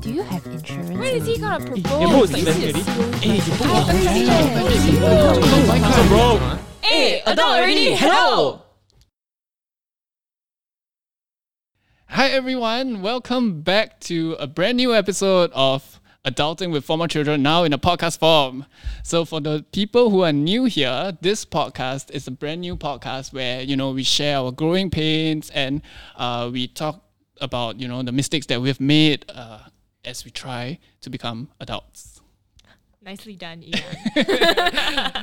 Do you have insurance? When is he gonna propose? You both Like, already? Hey, you both event okay. already? So bro. Hey, adult already. Hello. Hi everyone, welcome back to a brand new episode of Adulting with Former Children now in a podcast form. So for the people who are new here, this podcast is a brand new podcast where you know we share our growing pains and uh, we talk about you know the mistakes that we've made uh, as we try to become adults. Nicely done, Yi Yang.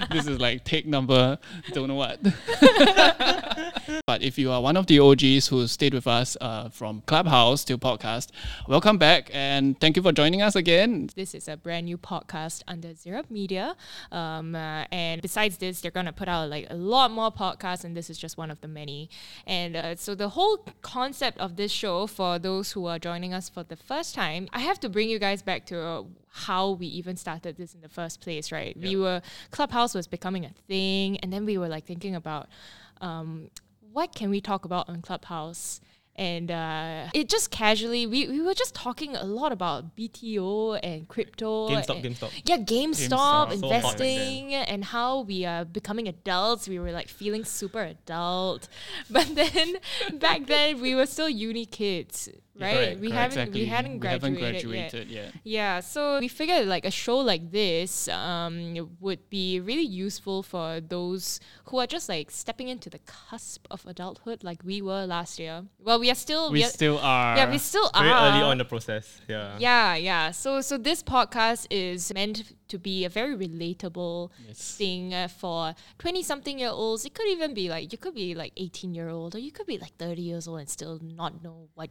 this is like take number don't know what. but if you are one of the OGs who stayed with us uh, from Clubhouse to podcast, welcome back and thank you for joining us again. this is a brand new podcast under ZYRUP Media. Um, uh, and besides this, they're going to put out like a lot more podcasts, and this is just one of the many. And uh, so, the whole concept of this show, for those who are joining us for the first time, I have to bring you guys back to uh, how we even started this in the first place, right? We were, Clubhouse was becoming a thing, and then we were like thinking about, um, what can we talk about on Clubhouse? And uh, it just casually, we, we were just talking a lot about BTO and crypto. GameStop, and- GameStop. Yeah, GameStop, GameStop. So investing, and how we are becoming adults. We were like feeling super adult. But then back then, we were still uni kids, right? correct, we correct. haven't we hadn't graduated, haven't yet. graduated yet. Yeah, so we figured like a show like this um, would be really useful for those who are just like stepping into the cusp of adulthood, like we were last year. Well, we are still We are- still are. yeah we still Very are early on in the process. Yeah. yeah, yeah. So, so this podcast is meant to be a very relatable Yes. thing uh, for twenty-something-year-olds. It could even be like you could be like eighteen-year-old, or you could be like thirty years old and still not know what,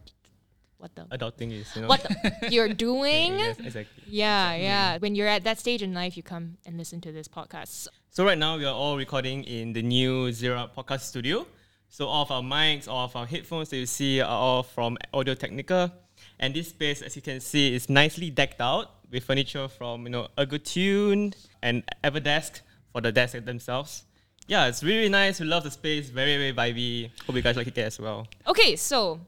what the Adulting is, you know. what the, you're doing. Yes, exactly. Yeah, yeah. When you're at that stage in life, you come and listen to this podcast. So right now we are all recording in the new ZYRUP Podcast Studio. So all of our mics, all of our headphones that you see are all from Audio Technica. And this space, as you can see, is nicely decked out with furniture from you know Ergotune and Everdesk for the desks themselves. Yeah, it's really, really nice. We love the space. Very, very vibey. Hope you guys like it as well. Okay, so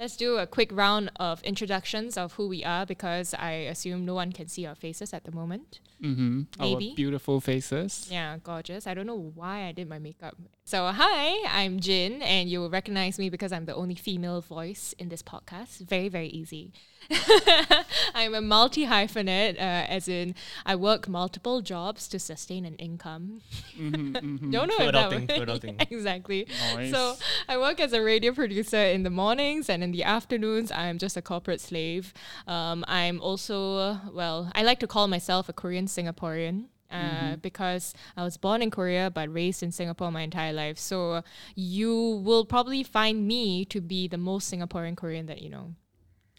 let's do a quick round of introductions of who we are because I assume no one can see our faces at the moment. Mm-hmm. Maybe. Our beautiful faces. Yeah, gorgeous. I don't know why I did my makeup. So, hi, I'm Jin, and you will recognize me because I'm the only female voice in this podcast. Very, very easy. I'm a multi hyphenate, uh, as in I work multiple jobs to sustain an income. Don't know True if that adulting, would- true adulting. exactly. Nice. So I work as a radio producer in the mornings, and in the afternoons, I'm just a corporate slave. Um, I'm also, well, I like to call myself a Korean Singaporean. Uh, Because I was born in Korea but raised in Singapore my entire life. So you will probably find me to be the most Singaporean Korean that you know.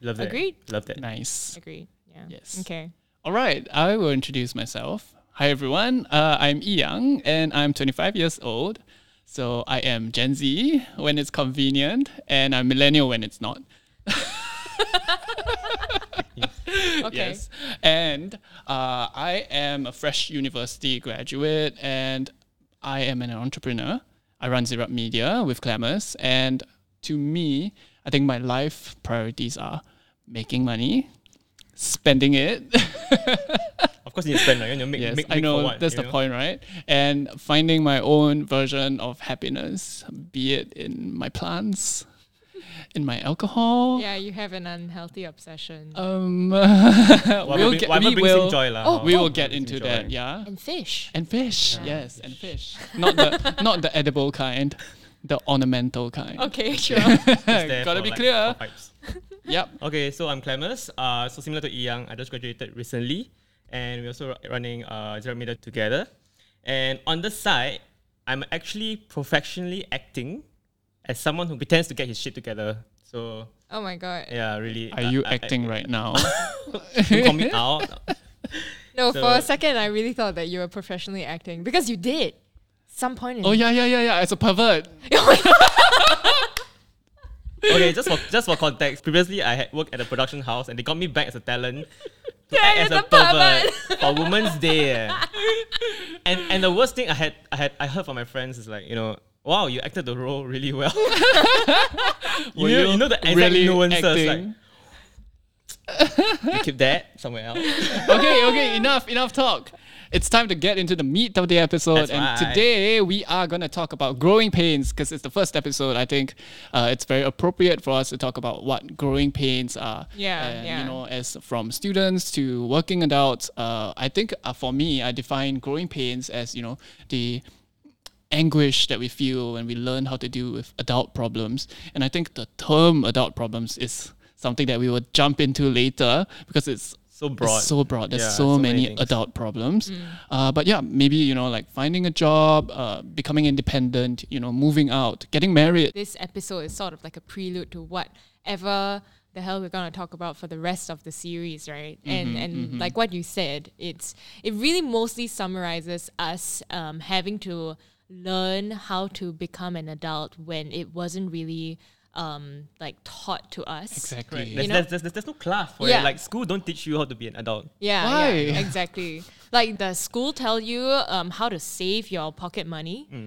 Love that. Agreed. Love that. Nice. Agreed. Yeah. Yes. Okay. All right, I will introduce myself. Hi everyone, uh, I'm Yi Yang and I'm 25 years old. So I am Gen Z when it's convenient and I'm millennial when it's not. Okay. Yes. And uh, I am a fresh university graduate and I am an entrepreneur. I run ZYRUP Media with Clamus. And to me, I think my life priorities are making money, spending it. Of course, you need to spend. Right? You know, make, yes, make, I make for know what, that's the know? point, right? And finding my own version of happiness, be it in my plants, in my alcohol. Yeah, you have an unhealthy obsession. Um, we'll get, we will, joy, lah. Oh, huh? we will get brings him into joy. that, yeah. and fish. And fish, Yeah. yes, and fish. Not the not the edible kind, the ornamental kind. Okay, sure. Gotta be like, clear. for. Yep. Okay, so I'm Clamus. Uh, so similar to Yi Yang, I just graduated recently, and we're also running uh, ZYRUP Media together. And on the side, I'm actually professionally acting as someone who pretends to get his shit together. So oh my god. yeah, really. Are uh, you I- acting I, right now? Don't call me out. No, So- for a second, I really thought that you were professionally acting because you did. Some point in oh yeah, yeah, yeah, yeah. As a pervert. okay, just for just for context, previously I had worked at a production house, and they got me back as a talent to Yeah, act as a the pervert for Women's Day. eh. And and the worst thing I had I had I heard from my friends is like you know. Wow, you acted the role really well. you, Were know, you know the exact really nuances. Like, acting? You keep that somewhere else. okay, okay, enough, enough talk. It's time to get into the meat of the episode. That's and right. today we are going to talk about growing pains because it's the first episode. I think uh, it's very appropriate for us to talk about what growing pains are. Yeah, And, yeah. You know, as from students to working adults, uh, I think uh, for me, I define growing pains as, you know, the anguish that we feel when we learn how to deal with adult problems. And I think the term adult problems is something that we will jump into later because it's So broad. it's so broad. There's Yeah, so, so many many, adult problems. Uh, but yeah, maybe you know, like finding a job, uh, becoming independent, you know, moving out, getting married. This episode is sort of like a prelude to whatever the hell we're gonna talk about for the rest of the series, right? and and like what you said, it's it really mostly summarizes us um, having to learn how to become an adult when it wasn't really um, like taught to us. Exactly. Right. There's, there's, there's, there's no class for Yeah. it. Like school don't teach you how to be an adult. Yeah, Why? yeah, exactly. Like the school tell you um, how to save your pocket money. Uh,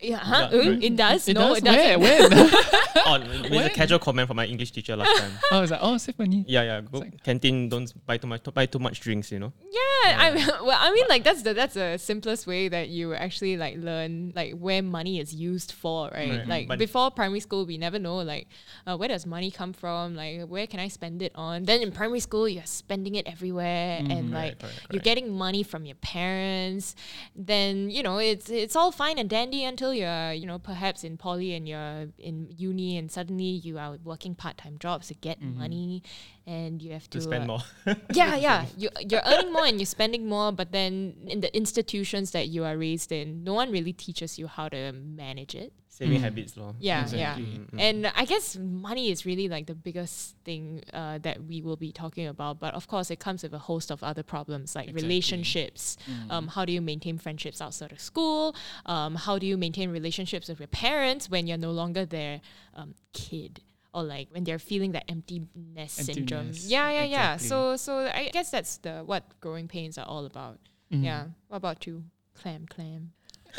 yeah, huh? Yeah, Uh, right. It does. It no, does? it doesn't. Where? When? oh, it's When? a casual comment from my English teacher last time. I was like, oh, save money. Yeah, yeah. Go canteen. Don't buy too much. Buy too much drinks. You know. Yeah, I mean, well, I mean, like that's the that's the simplest way that you actually like learn like where money is used for, right? Right. Like But- before primary school, we never know like uh, where does money come from, like where can I spend it on. Then in primary school, you're spending it everywhere, and like Right, correct, you're getting money from your parents. Then you know it's it's all fine and dandy until you're you know perhaps in poly and you're in uni, and suddenly you are working part time jobs to get money, and you have to, To spend uh, more. yeah, yeah. You, you're earning more and you're spending more, but then in the institutions that you are raised in, no one really teaches you how to manage it. Saving habits, lor. Yeah, Exactly. yeah. And I guess money is really like the biggest thing uh, that we will be talking about. But of course, it comes with a host of other problems like Exactly. relationships. Um, how do you maintain friendships outside of school? Um, how do you maintain relationships with your parents when you're no longer their um, kid? Or like when they're feeling that emptiness, syndrome. Emptiness, Yeah, yeah, yeah. exactly. So, so I guess that's the what growing pains are all about. Mm-hmm. Yeah. What about you, clam, clam?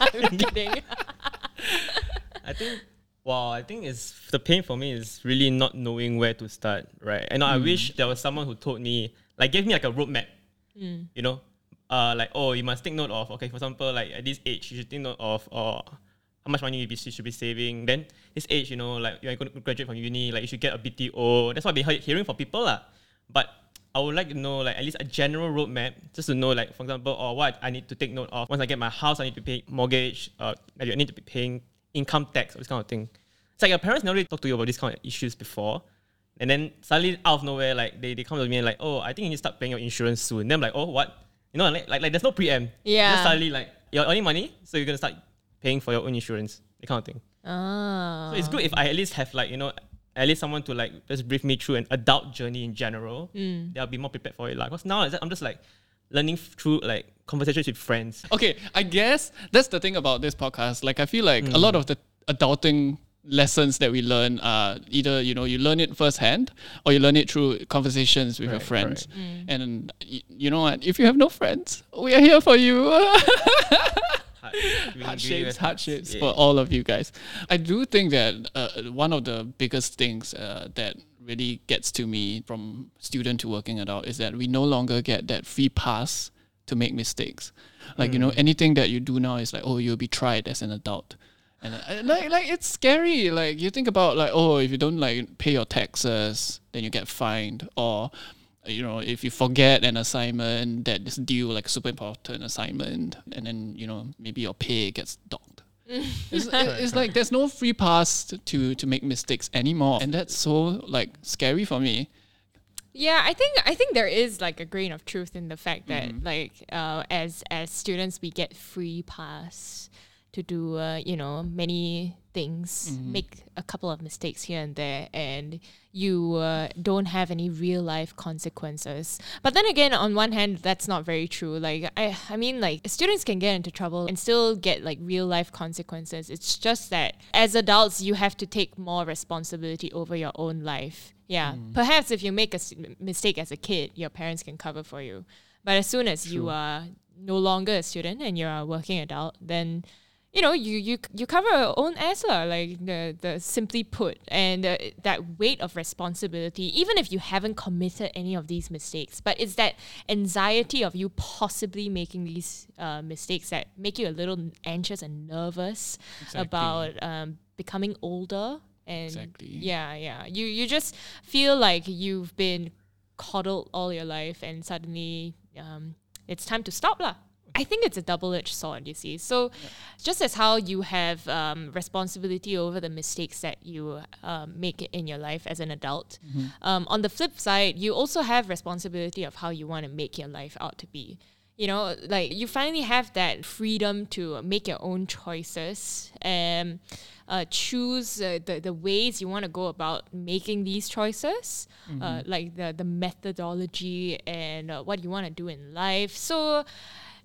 I'm kidding. I think. Wow, I think it's the pain for me is really not knowing where to start, right? And I wish there was someone who told me, like, gave me like a roadmap. You know, uh, like oh, you must take note of. Okay, for example, like at this age, you should take note of or how much money you, be, you should be saving. Then this age, you know, like you're going to graduate from uni, like you should get a BTO. That's what I've been hearing from people, lah. But I would like to know like at least a general roadmap, just to know like for example, or what I need to take note of. Once I get my house, I need to pay mortgage. Uh, I need to be paying income tax, this kind of thing. It's like your parents never really talk to you about these kind of issues before. And then suddenly out of nowhere, like they, they come to me and like, oh, I think you need to start paying your insurance soon. Then I'm like, oh, what? You know, like like, like there's no preempt. Yeah. Just suddenly like you're earning money, so you're gonna start paying for your own insurance, that kind of thing. Ah. So it's good if I at least have like, you know, at least someone to like just brief me through an adult journey in general. Mm. They'll be more prepared for it. Like, because now I'm just like learning through like conversations with friends. Okay, I guess that's the thing about this podcast. Like, I feel like a lot of the adulting lessons that we learn are either you know you learn it firsthand or you learn it through conversations with your Right, friends. Mm. And you know what? If you have no friends, we are here for you. Heart, shapes, heart shapes Yeah. for all of you guys. I do think that uh, one of the biggest things uh, that really gets to me from student to working adult is that we no longer get that free pass to make mistakes. Like you know, anything that you do now is like, oh, you'll be tried as an adult. And uh, like, like it's scary. Like you think about like, oh, if you don't like pay your taxes, then you get fined, or you know, if you forget an assignment that is due, like super important assignment, and then you know maybe your pay gets docked. it's, it's like there's no free pass to to make mistakes anymore, and that's so like scary for me. Yeah, I think I think there is like a grain of truth in the fact that Mm-hmm. like uh, as as students we get free pass to do uh, you know many things, Mm-hmm. make a couple of mistakes here and there, and you uh, don't have any real life consequences. But then again, on one hand, that's not very true. Like I I mean like students can get into trouble and still get like real life consequences. It's just that as adults you have to take more responsibility over your own life. Yeah, perhaps if you make a mistake as a kid, your parents can cover for you. But as soon as you are no longer a student and you're a working adult, then you know, you you you cover your own ass lah, like the the simply put, and uh, that weight of responsibility, even if you haven't committed any of these mistakes, but it's that anxiety of you possibly making these uh, mistakes that make you a little anxious and nervous Exactly. about um, becoming older. And Exactly. yeah, yeah, you you just feel like you've been coddled all your life, and suddenly um, it's time to stop lah. I think it's a double-edged sword, you see. So, just as how you have um, responsibility over the mistakes that you um, make in your life as an adult, um, on the flip side, you also have responsibility of how you want to make your life out to be. You know, like you finally have that freedom to make your own choices and uh, choose uh, the, the ways you want to go about making these choices, uh, like the, the methodology and uh, what you want to do in life. So,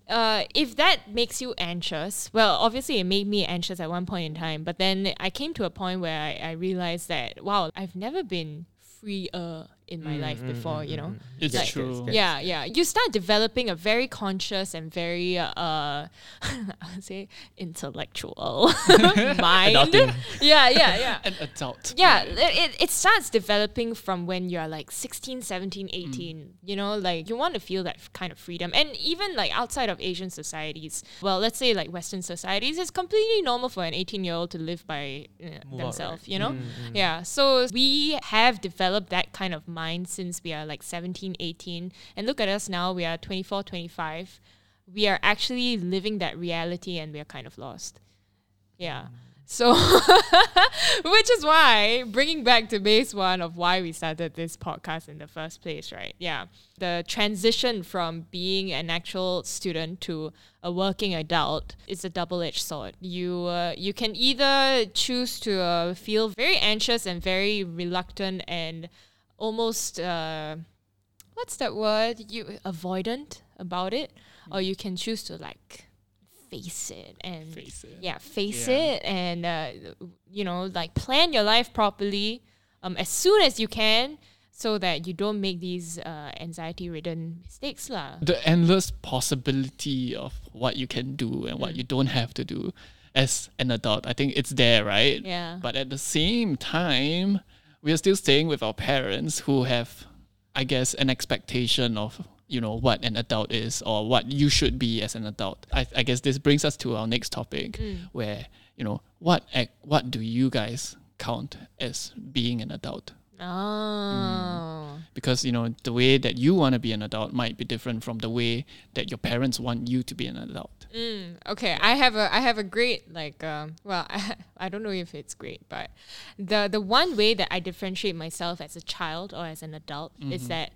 uh, if that makes you anxious, well, obviously it made me anxious at one point in time. But then I came to a point where I, I realized that wow, I've never been freer in my life mm-hmm, before. You know, mm-hmm, mm-hmm. It's Like- true. yeah, yeah. You start developing a very conscious and very uh, I would say intellectual mind. Adulting. Yeah, yeah, yeah. An adult. Yeah, it, it, it starts developing from when you're like 16, 17, mm. 18. You know, like you want to feel that kind of freedom. And even like outside of Asian societies, well, let's say like Western societies, it's completely normal for an 18 year old to live by uh, themselves, right? you mm, know? Mm. Yeah, so we have developed that kind of mind since we are like 17, 18. And look at us now, we are 24, 25. We are actually living that reality and we are kind of lost. Yeah. So, which is why bringing back to base one of why we started this podcast in the first place, right? Yeah. The transition from being an actual student to a working adult is a double-edged sword. You uh, you can either choose to uh, feel very anxious and very reluctant and almost uh, what's that word? You avoidant about it, or you can choose to like face it and Face it. yeah, face Yeah. it and uh, you know like plan your life properly um, as soon as you can so that you don't make these uh, anxiety-ridden mistakes lah. the endless possibility of what you can do and Mm. what you don't have to do as an adult. I think it's there, right? Yeah. But at the same time, we are still staying with our parents who have, I guess, an expectation of you know what an adult is or what you should be as an adult. I, I guess this brings us to our next topic, Mm. where you know what what do you guys count as being an adult? Oh. because you know the way that you want to be an adult might be different from the way that your parents want you to be an adult. Mm, okay, I have a I have a great like um well I, I don't know if it's great, but the the one way that I differentiate myself as a child or as an adult is that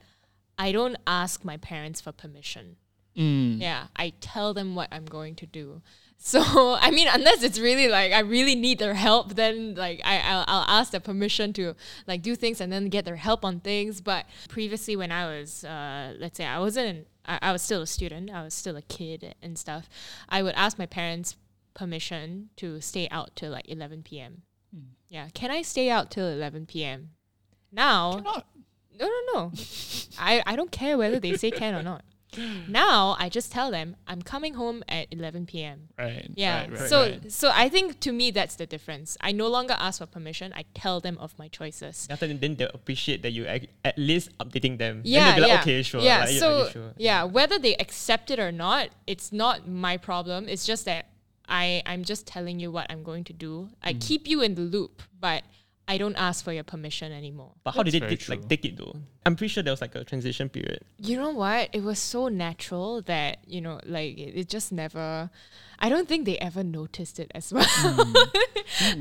I don't ask my parents for permission. Mm. Yeah, I tell them what I'm going to do. So I mean, unless it's really like I really need their help, then like I I'll, I'll ask their permission to like do things and then get their help on things. But previously, when I was uh, let's say I wasn't I, I was still a student, I was still a kid and stuff. I would ask my parents permission to stay out till like 11 p.m. Yeah, can I stay out till 11 p.m. Now no, no, no. I, I don't care whether they say can or not. Now I just tell them I'm coming home at 11 p.m. Right. Yeah. Right, right, so right. so I think to me that's the difference. I no longer ask for permission. I tell them of my choices. After then, they'll appreciate that you at least updating them. Yeah, be like, yeah. okay, sure. Yeah, like, so okay, sure. yeah, whether they accept it or not, it's not my problem. It's just that I I'm just telling you what I'm going to do. I Mm. keep you in the loop, but I don't ask for your permission anymore. But how That's did they very take, like take it though? I'm pretty sure there was like a transition period. You know what? It was so natural that, you know, like it, it just never I don't think they ever noticed it as well.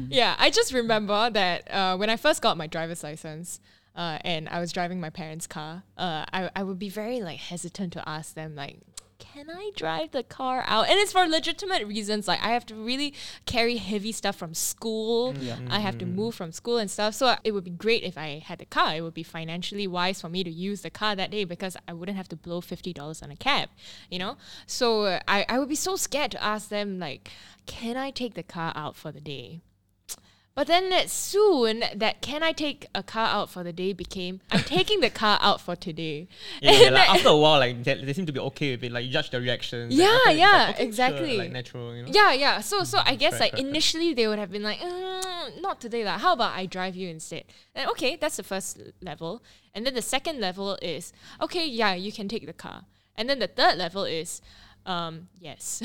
yeah, I just remember that uh, when I first got my driver's license, uh, and I was driving my parents' car, uh, I, I would be very like hesitant to ask them like can I drive the car out? And it's for legitimate reasons. Like I have to really carry heavy stuff from school. Mm, I have to mm-hmm. move from school and stuff. So uh, it would be great if I had the car. It would be financially wise for me to use the car that day because I wouldn't have to blow fifty dollars on a cab. You know. So uh, I I would be so scared to ask them like, can I take the car out for the day? But then soon that can I take a car out for the day became I'm taking the car out for today. Yeah, yeah, like after a while, like they, they seem to be okay with it. Like you judge the reactions. Yeah, yeah, like, okay, sure, exactly. like natural, you know. Yeah, yeah. So so I guess Correct, like correct. initially they would have been like, mm, not today lah. How about I drive you instead? And okay, that's the first level. And then the second level is okay, yeah, you can take the car. And then the third level is, um, yes.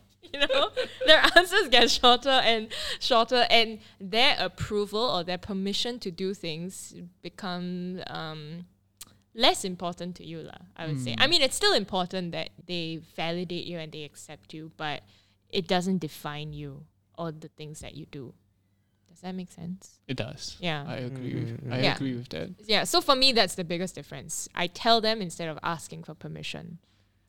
you know, their answers get shorter and shorter, and their approval or their permission to do things become um, less important to you, lah. I would say. I mean, it's still important that they validate you and they accept you, but it doesn't define you or the things that you do. Does that make sense? It does. Yeah. I agree with Mm, I Yeah. agree with that. Yeah, so for me, that's the biggest difference. I tell them instead of asking for permission.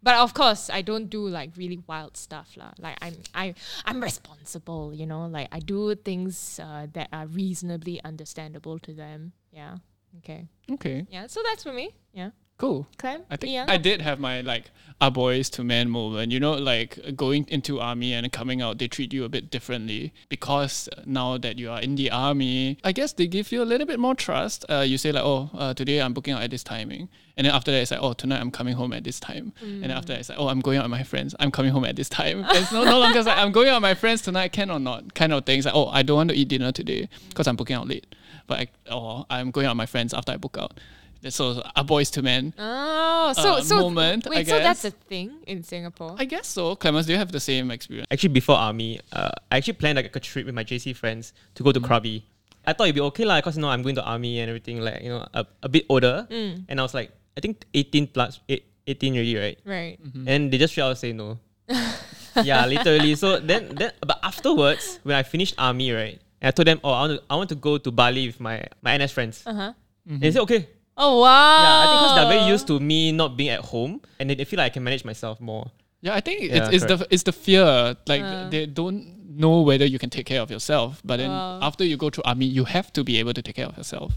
But of course, I don't do like really wild stuff, lah. Like I'm, I, I'm responsible, you know. Like I do things uh, that are reasonably understandable to them. Yeah. Okay. Okay. Yeah. So that's for me. Yeah. Cool. Clem. I think yeah. I did have my like a boys to men moment. You know, like going into army and coming out, they treat you a bit differently because now that you are in the army, I guess they give you a little bit more trust. Uh, you say like, oh, uh, today I'm booking out at this timing, and then after that it's like, oh, tonight I'm coming home at this time, and then after that it's like, oh, I'm going out with my friends, I'm coming home at this time. it's no, no longer like I'm going out with my friends tonight, can or not, kind of things. Like, oh, I don't want to eat dinner today because I'm booking out late, but I, or I'm going out with my friends after I book out. So, a boys to men. Oh, so uh, so moment, wait, I so that's guess. a thing in Singapore. I guess so. Clamus, do you have the same experience? Actually, before army, uh, I actually planned like a trip with my JC friends to go to Mm. Krabi. I thought it'd be okay lah, cause you know I'm going to army and everything. Like you know, a, a bit older, Mm. and I was like, I think 18 plus, eight, 18 already, right? right. And they just straight out say no. yeah, literally. So then, then, but afterwards, when I finished army, right, and I told them, oh, I want to, I want to go to Bali with my my NS friends. Uh huh. And they said, okay. Oh wow. Yeah, I think because they're very used to me not being at home, and they, they feel like I can manage myself more. Yeah, I think Yeah, it's, it's the it's the fear. Like Uh. they don't know whether you can take care of yourself. But then Wow. after you go through army, you have to be able to take care of yourself.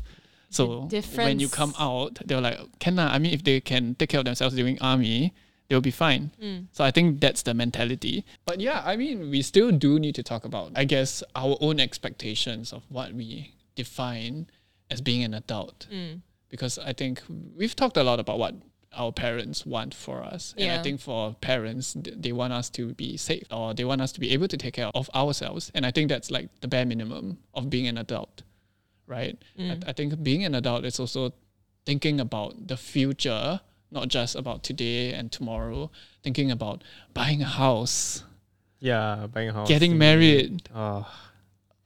So when you come out, they're like, can lah. I mean, if they can take care of themselves during army, they'll be fine. Mm. So I think that's the mentality. But yeah, I mean, we still do need to talk about, I guess, our own expectations of what we define as being an adult. Mm. Because I think we've talked a lot about what our parents want for us. And I think for parents, they want us to be safe or they want us to be able to take care of ourselves. And I think that's like the bare minimum of being an adult, right? Mm. I, I think being an adult is also thinking about the future, not just about today and tomorrow, thinking about buying a house, Yeah, buying a house, getting married, Oh,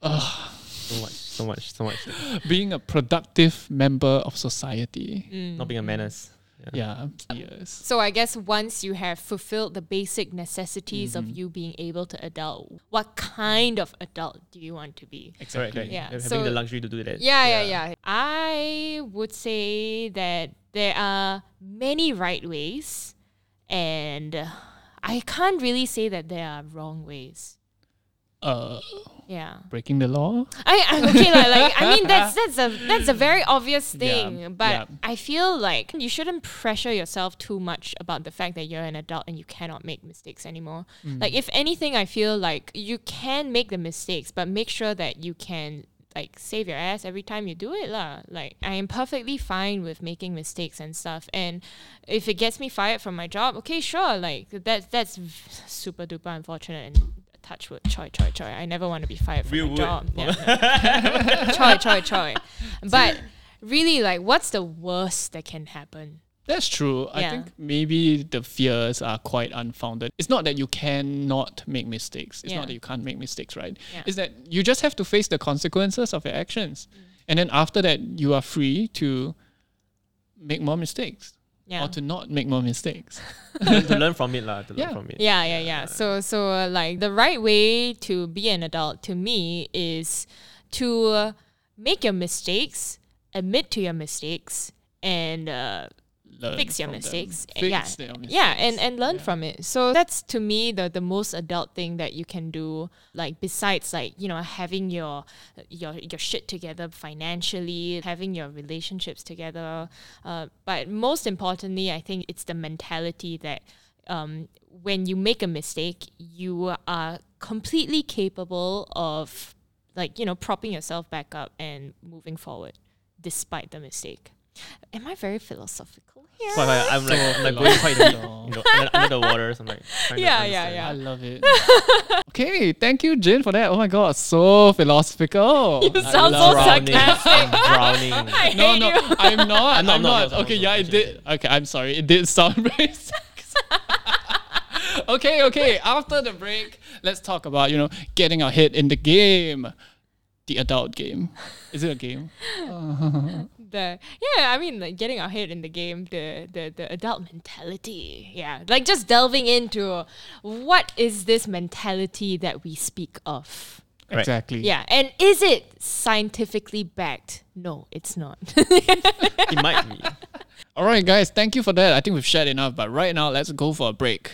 ugh, so much, so much, so much. being a productive member of society. Mm. Not being a menace. Yeah, yes. So I guess once you have fulfilled the basic necessities of Mm-hmm. you being able to adult, what kind of adult do you want to be? Correct, correct. Yeah, Having so- the luxury to do that. Yeah, yeah, yeah. I would say that there are many right ways, and I can't really say that there are wrong ways. Uh, Yeah. breaking the law. I, I okay like, like I mean that's that's a that's a very obvious Yeah, thing, but yeah. I feel like you shouldn't pressure yourself too much about the fact that you're an adult and you cannot make mistakes anymore. Mm. Like if anything, I feel like you can make the mistakes, but make sure that you can like save your ass every time you do it lah. Like I am perfectly fine with making mistakes and stuff, and if it gets me fired from my job, okay, sure. Like that's that's v- super duper unfortunate and touch wood, choi choi choi. I never want to be fired from Real my job. Yeah. choi choi choi. But really, like, what's the worst that can happen? That's true. I think maybe the fears are quite unfounded. It's not that you cannot make mistakes. It's Yeah. not that you can't make mistakes, right? Yeah. Mm. It's that you just have to face the consequences of your actions. And then after that, you are free to make more mistakes Yeah. or to not make more mistakes. to learn from it, lah. To Yeah. learn from it. Yeah, yeah, yeah. So, so uh, like the right way to be an adult to me is to uh, make your mistakes, admit to your mistakes, and uh, Learn fix your from them. mistakes. Fix yeah, their yeah, and and learn Yeah. from it. So that's to me the the most adult thing that you can do. Like besides like you know having your your your shit together financially, having your relationships together. Uh, but most importantly, I think it's the mentality that um, when you make a mistake, you are completely capable of like you know propping yourself back up and moving forward despite the mistake. Am I very philosophical here? Quite, quite, I'm like, I'm like going quite deep, you know, under, under the water. So I'm like, Yeah, yeah, yeah. I love it. okay, thank you, Jin, for that. Oh my god, so philosophical. You I sound so it. Drowning. sarcastic. I'm drowning. I No, hate no, you. I'm not. I'm, I'm not, not. not, Okay, not, yeah, not, it did. Okay, I'm sorry. It did sound very sexy. okay, okay. After the break, let's talk about you know getting our head in the game, the adult game. Is it a game? The yeah, I mean like getting our head in the game, the the the adult mentality. Yeah. Like just delving into what is this mentality that we speak of? Right. Exactly. Yeah. And is it scientifically backed? No, it's not. It might be. All right, guys. Thank you for that. I think we've shared enough. But right now, let's go for a break.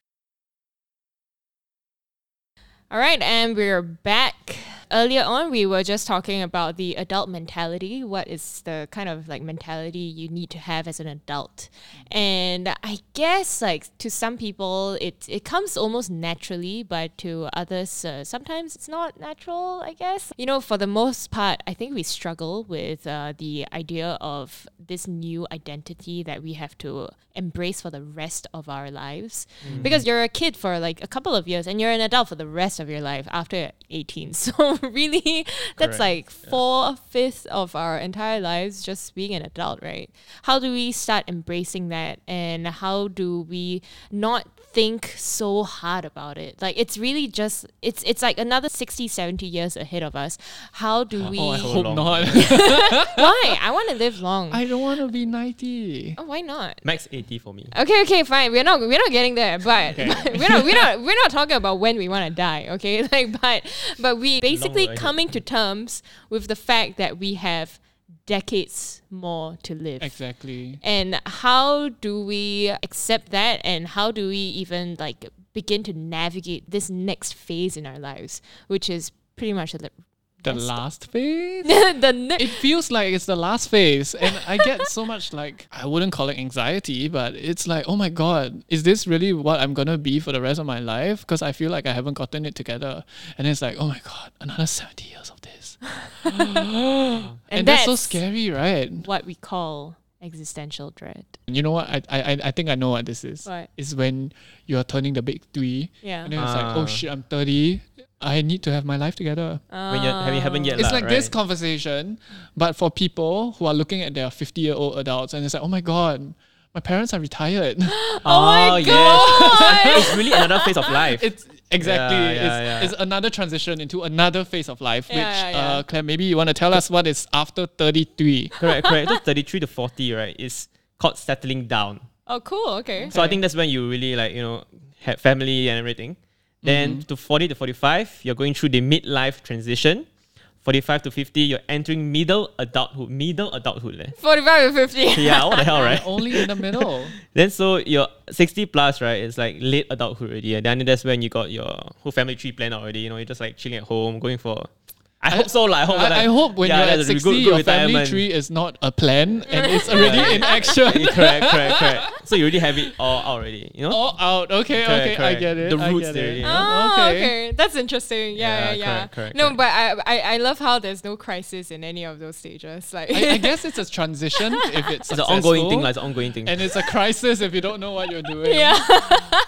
All right, and we're back. Earlier on, we were just talking about the adult mentality. What is the kind of like mentality you need to have as an adult? And I guess like to some people, it it comes almost naturally, but to others, uh, sometimes it's not natural. I guess you know, for the most part, I think we struggle with uh, the idea of this new identity that we have to embrace for the rest of our lives. Because you're a kid for like a couple of years, and you're an adult for the rest of your life after 18. So really, that's Correct. like four fifths of our entire lives just being an adult, right? How do we start embracing that, and how do we not think so hard about it? Like it's really just it's it's like another 60, 70 years ahead of us. How do oh, we? Oh, I hope Hope long. not. Why? I want to live long. I don't want to be ninety. oh, why not? Max 80 for me. Okay, okay, fine. We're not we're not getting there, but Okay. we're not we're not we're not talking about when we want to die. Okay, like but but we basically road ahead. coming to terms with the fact that we have decades more to live. Exactly. And how do we accept that and how do we even like begin to navigate this next phase in our lives, which is pretty much the The last phase. the ne- it feels like it's the last phase and i get so much like i wouldn't call it anxiety but it's like oh my god is this really what i'm gonna be for the rest of my life? Because i feel like i haven't gotten it together. And it's like oh my god another 70 years of this. And, and that's, so scary right? what we call existential dread. you know what I, I I- i think i know what this is What? it's when you're turning the big three Yeah. and then it's like oh Ah. shit i'm 30 i need to have my life together When you haven't, haven't yet. it's lah, like this conversation, but for people who are looking at their 50 year old adults and it's like, oh my God, my parents are retired. Oh my yes. God. it's really another phase of life. it's exactly, Yeah, it's, yeah, yeah. it's another transition into another phase of life, Yeah, which, yeah, yeah. Uh, Claire, maybe you want to tell us what is after 33. correct, correct. So 33 to 40, right, is called settling down. Oh, cool. Okay. So I think that's when you really like, you know, have family and everything. Then Mm-hmm. to 40 to 45, you're going through the midlife transition. 45 to 50, you're entering middle adulthood. Middle adulthood. leh. 45 to 50. Yeah, what the hell, right? Only in the middle. Then so you're 60 plus, right? It's like late adulthood already. And then that's when you got your whole family tree planned already. You know, you're just like chilling at home, going for. I, hope so, lah. I hope. I, like, I hope when yeah, you're at 60, good- good your family tree is not a plan and it's already in action. correct, correct, correct. So you already have it all out already, you know? All out. Okay, Correct, okay, I get it. The roots get there it. you oh, know? Oh, okay. okay. That's interesting. Yeah, yeah, Yeah, yeah. correct, correct, no, correct. but I, I, I love how there's no crisis in any of those stages. Like, I, I guess it's a transition if it's It's an ongoing thing, like, it's an ongoing thing. and it's a crisis if you don't know what you're doing. yeah.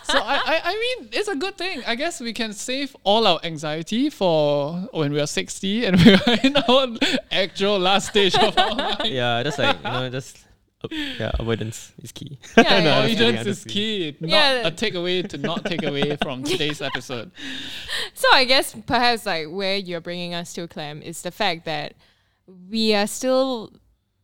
So I, I, I mean, it's a good thing. I guess we can save all our anxiety for when we are 60 and we are in our actual last stage of our life. yeah, just like, you know, just. uh, yeah, avoidance is key. Yeah, No, yeah, I'm yeah. just kidding, Avoidance is key. Not Yeah. a takeaway to not take away from today's episode. So I guess perhaps like where you're bringing us to, Clem, is the fact that we are still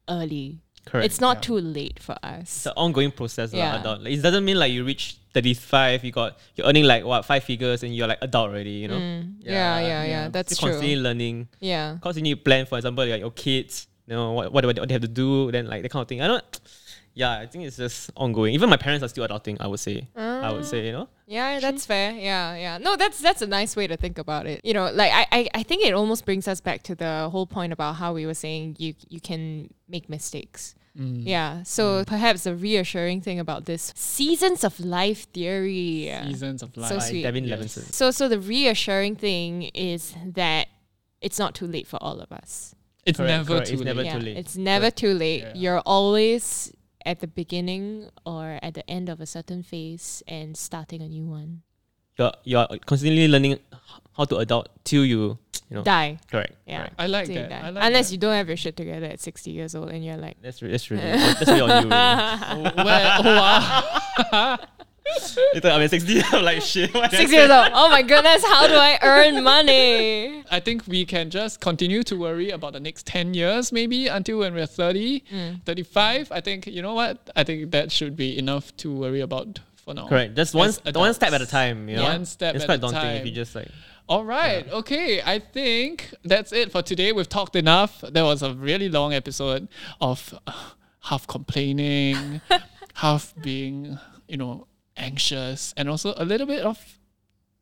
early. Correct. It's not yeah. too late for us. It's an ongoing process. lah, Yeah. adult. Like, it doesn't mean like you reach 35, you got you're earning like what five figures and you're like adult already, you know? Mm. Yeah, yeah, yeah, yeah. That's You're true. constantly learning. Yeah. Because you need to plan, for example, like your kids, you know, what, what, do they- what they have to do, then like that kind of thing. I don't yeah, I think it's just ongoing. Even my parents are still adulting, I would say. I would say, you know? Yeah, that's fair. Yeah, yeah. No, that's that's a nice way to think about it. You know, like I, I, I think it almost brings us back to the whole point about how we were saying you you can make mistakes. Mm. Yeah. So perhaps a reassuring thing about this seasons of life theory. Seasons of life. So By sweet. Devin Yes. Levinson. So so the reassuring thing is that it's not too late for all of us. It's Correct, never correct. too It's never late. yeah, too late. it's never too late. Yeah. You're always at the beginning or at the end of a certain phase and starting a new one. You're you're constantly learning how to adult till you you know Die. correct. Yeah. correct. I like till that. die. I like Unless that. you don't have your shit together at 60 years old and you're like, That's re- that's really that's really on you. Really. Oh, well, wow. Later I'm at sixty. I'm like shit. What did I 60 say? years old. Oh my goodness, how do I earn money? I think we can just continue to worry about the next 10 years, maybe until when we're 30, Mm. 35. I think, you know what? I think that should be enough to worry about for now. Correct. Just one As one step at a adults. time. You know. One step It's at quite a daunting if you just like. All right. Okay. I think that's it for today. We've talked enough. That was a really long episode of uh, half complaining, half being, you know, anxious, and also a little bit of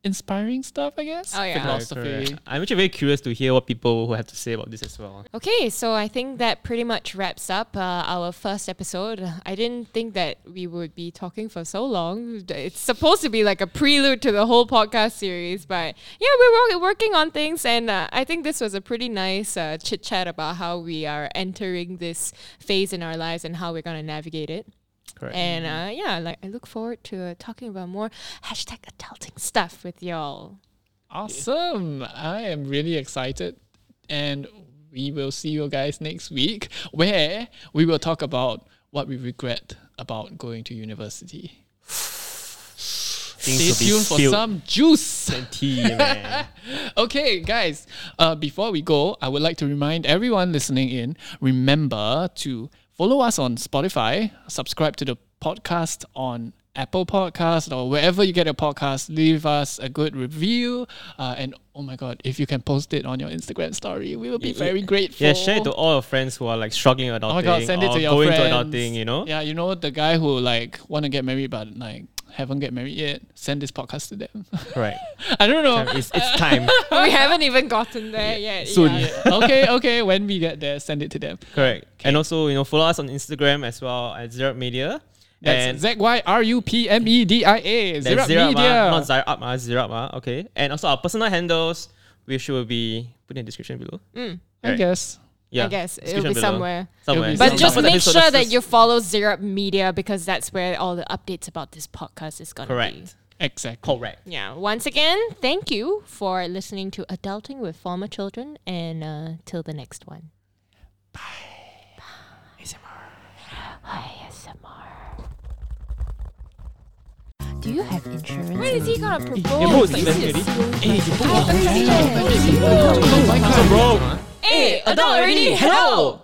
inspiring stuff, I guess. Oh, yeah. Philosophy. correct. I'm actually very curious to hear what people who have to say about this as well. Okay, so I think that pretty much wraps up uh, our first episode. I didn't think that we would be talking for so long. It's supposed to be like a prelude to the whole podcast series, but yeah, we're working on things, and uh, I think this was a pretty nice uh, chit chat about how we are entering this phase in our lives and how we're gonna navigate it. Correct. And uh, yeah, like I look forward to uh, talking about more hashtag adulting stuff with y'all. Awesome. I am really excited. And we will see you guys next week where we will talk about what we regret about going to university. Stay tuned for some juice. And tea, man. Okay, guys, uh, before we go, I would like to remind everyone listening in remember to follow us on Spotify, subscribe to the podcast on Apple Podcast or wherever you get your podcast. Leave us a good review. Uh, and oh my God, if you can post it on your Instagram story, we will be Yeah, very grateful. yeah, share it to all your friends who are like struggling with adulting Oh my God, send it to your going friends. to adulting. You know. Yeah, you know the guy who like want to get married but like haven't get married yet. Send this podcast to them. Right. I don't know. It's, it's time. we haven't even gotten there yet. Soon. yeah. okay, okay. When we get there, send it to them. Correct. And also, you know, follow us on Instagram as well at ZYRUP Media. and That's Z Y R U P M E D I A. that's Zero Zero Media. not Zero Up, uh, Zero Up, uh, okay. And also our personal handles, which will be put in the description below. Mm, I Right. guess. Yeah, I guess it'll be below. somewhere. Somewhere. It'll be But Some just couple make episodes sure is that you follow ZYRUP Media because that's where all the updates about this podcast is gonna be. Correct. Exactly. Correct. Yeah. Once again, thank you for listening to Adulting with Former Children, and uh, till the next one. Bye. Do you have insurance? When is he gonna propose? Hey, adult already. Hello.